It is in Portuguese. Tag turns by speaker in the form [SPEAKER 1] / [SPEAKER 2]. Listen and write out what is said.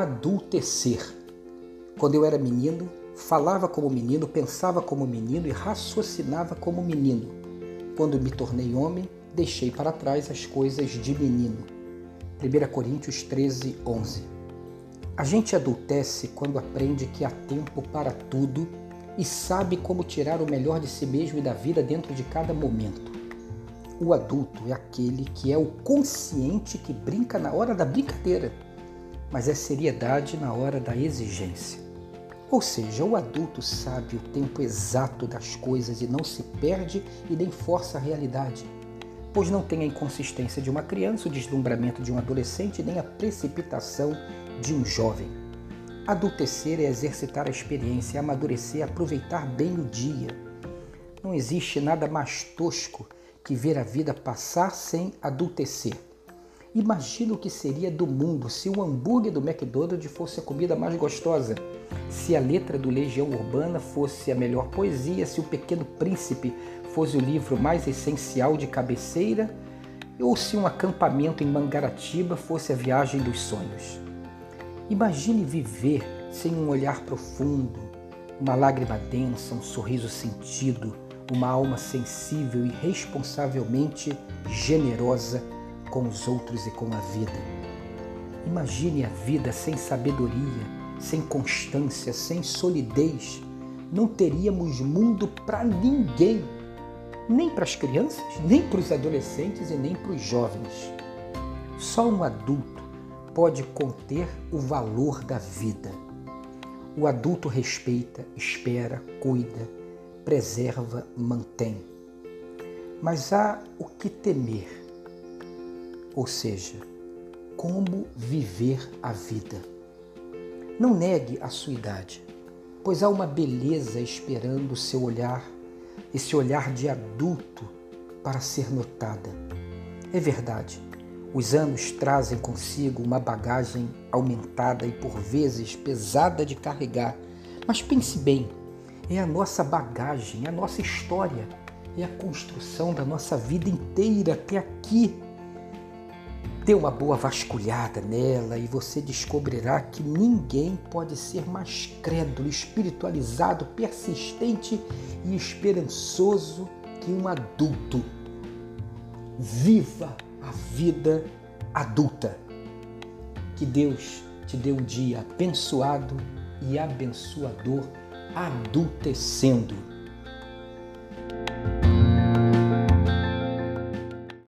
[SPEAKER 1] adultecer. Quando eu era menino, falava como menino, pensava como menino e raciocinava como menino. Quando me tornei homem, deixei para trás as coisas de menino. 1 Coríntios 13, 11. A gente adultece quando aprende que há tempo para tudo e sabe como tirar o melhor de si mesmo e da vida dentro de cada momento. O adulto é aquele que é o consciente que brinca na hora da brincadeira, mas é seriedade na hora da exigência. Ou seja, o adulto sabe o tempo exato das coisas e não se perde e nem força a realidade, pois não tem a inconsistência de uma criança, o deslumbramento de um adolescente, nem a precipitação de um jovem. Adultecer é exercitar a experiência, amadurecer, aproveitar bem o dia. Não existe nada mais tosco que ver a vida passar sem adultecer. Imagina o que seria do mundo se o hambúrguer do McDonald's fosse a comida mais gostosa, se a letra do Legião Urbana fosse a melhor poesia, se o Pequeno Príncipe fosse o livro mais essencial de cabeceira, ou se um acampamento em Mangaratiba fosse a viagem dos sonhos. Imagine viver sem um olhar profundo, uma lágrima densa, um sorriso sentido, uma alma sensível e responsavelmente generosa com os outros e com a vida. Imagine a vida sem sabedoria, sem constância, sem solidez. Não teríamos mundo para ninguém, nem para as crianças, nem para os adolescentes e nem para os jovens. Só um adulto pode conter o valor da vida. O adulto respeita, espera, cuida, preserva, mantém. Mas há o que temer ou seja, como viver a vida. Não negue a sua idade, pois há uma beleza esperando o seu olhar, esse olhar de adulto para ser notada. É verdade, os anos trazem consigo uma bagagem aumentada e por vezes pesada de carregar, mas pense bem, é a nossa bagagem, é a nossa história, é a construção da nossa vida inteira até aqui Dê uma boa vasculhada nela e você descobrirá que ninguém pode ser mais crédulo, espiritualizado, persistente e esperançoso que um adulto. Viva a vida adulta. Que Deus te dê um dia abençoado e abençoador, adultecendo.